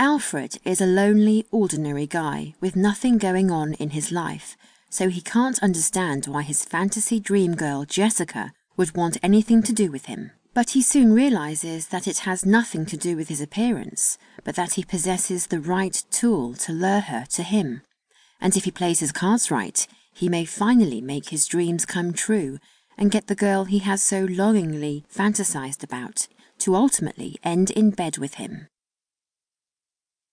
Alfred is a lonely, ordinary guy with nothing going on in his life, so he can't understand why his fantasy dream girl Jessica would want anything to do with him. But he soon realizes that it has nothing to do with his appearance, but that he possesses the right tool to lure her to him. And if he plays his cards right, he may finally make his dreams come true and get the girl he has so longingly fantasized about to ultimately end in bed with him.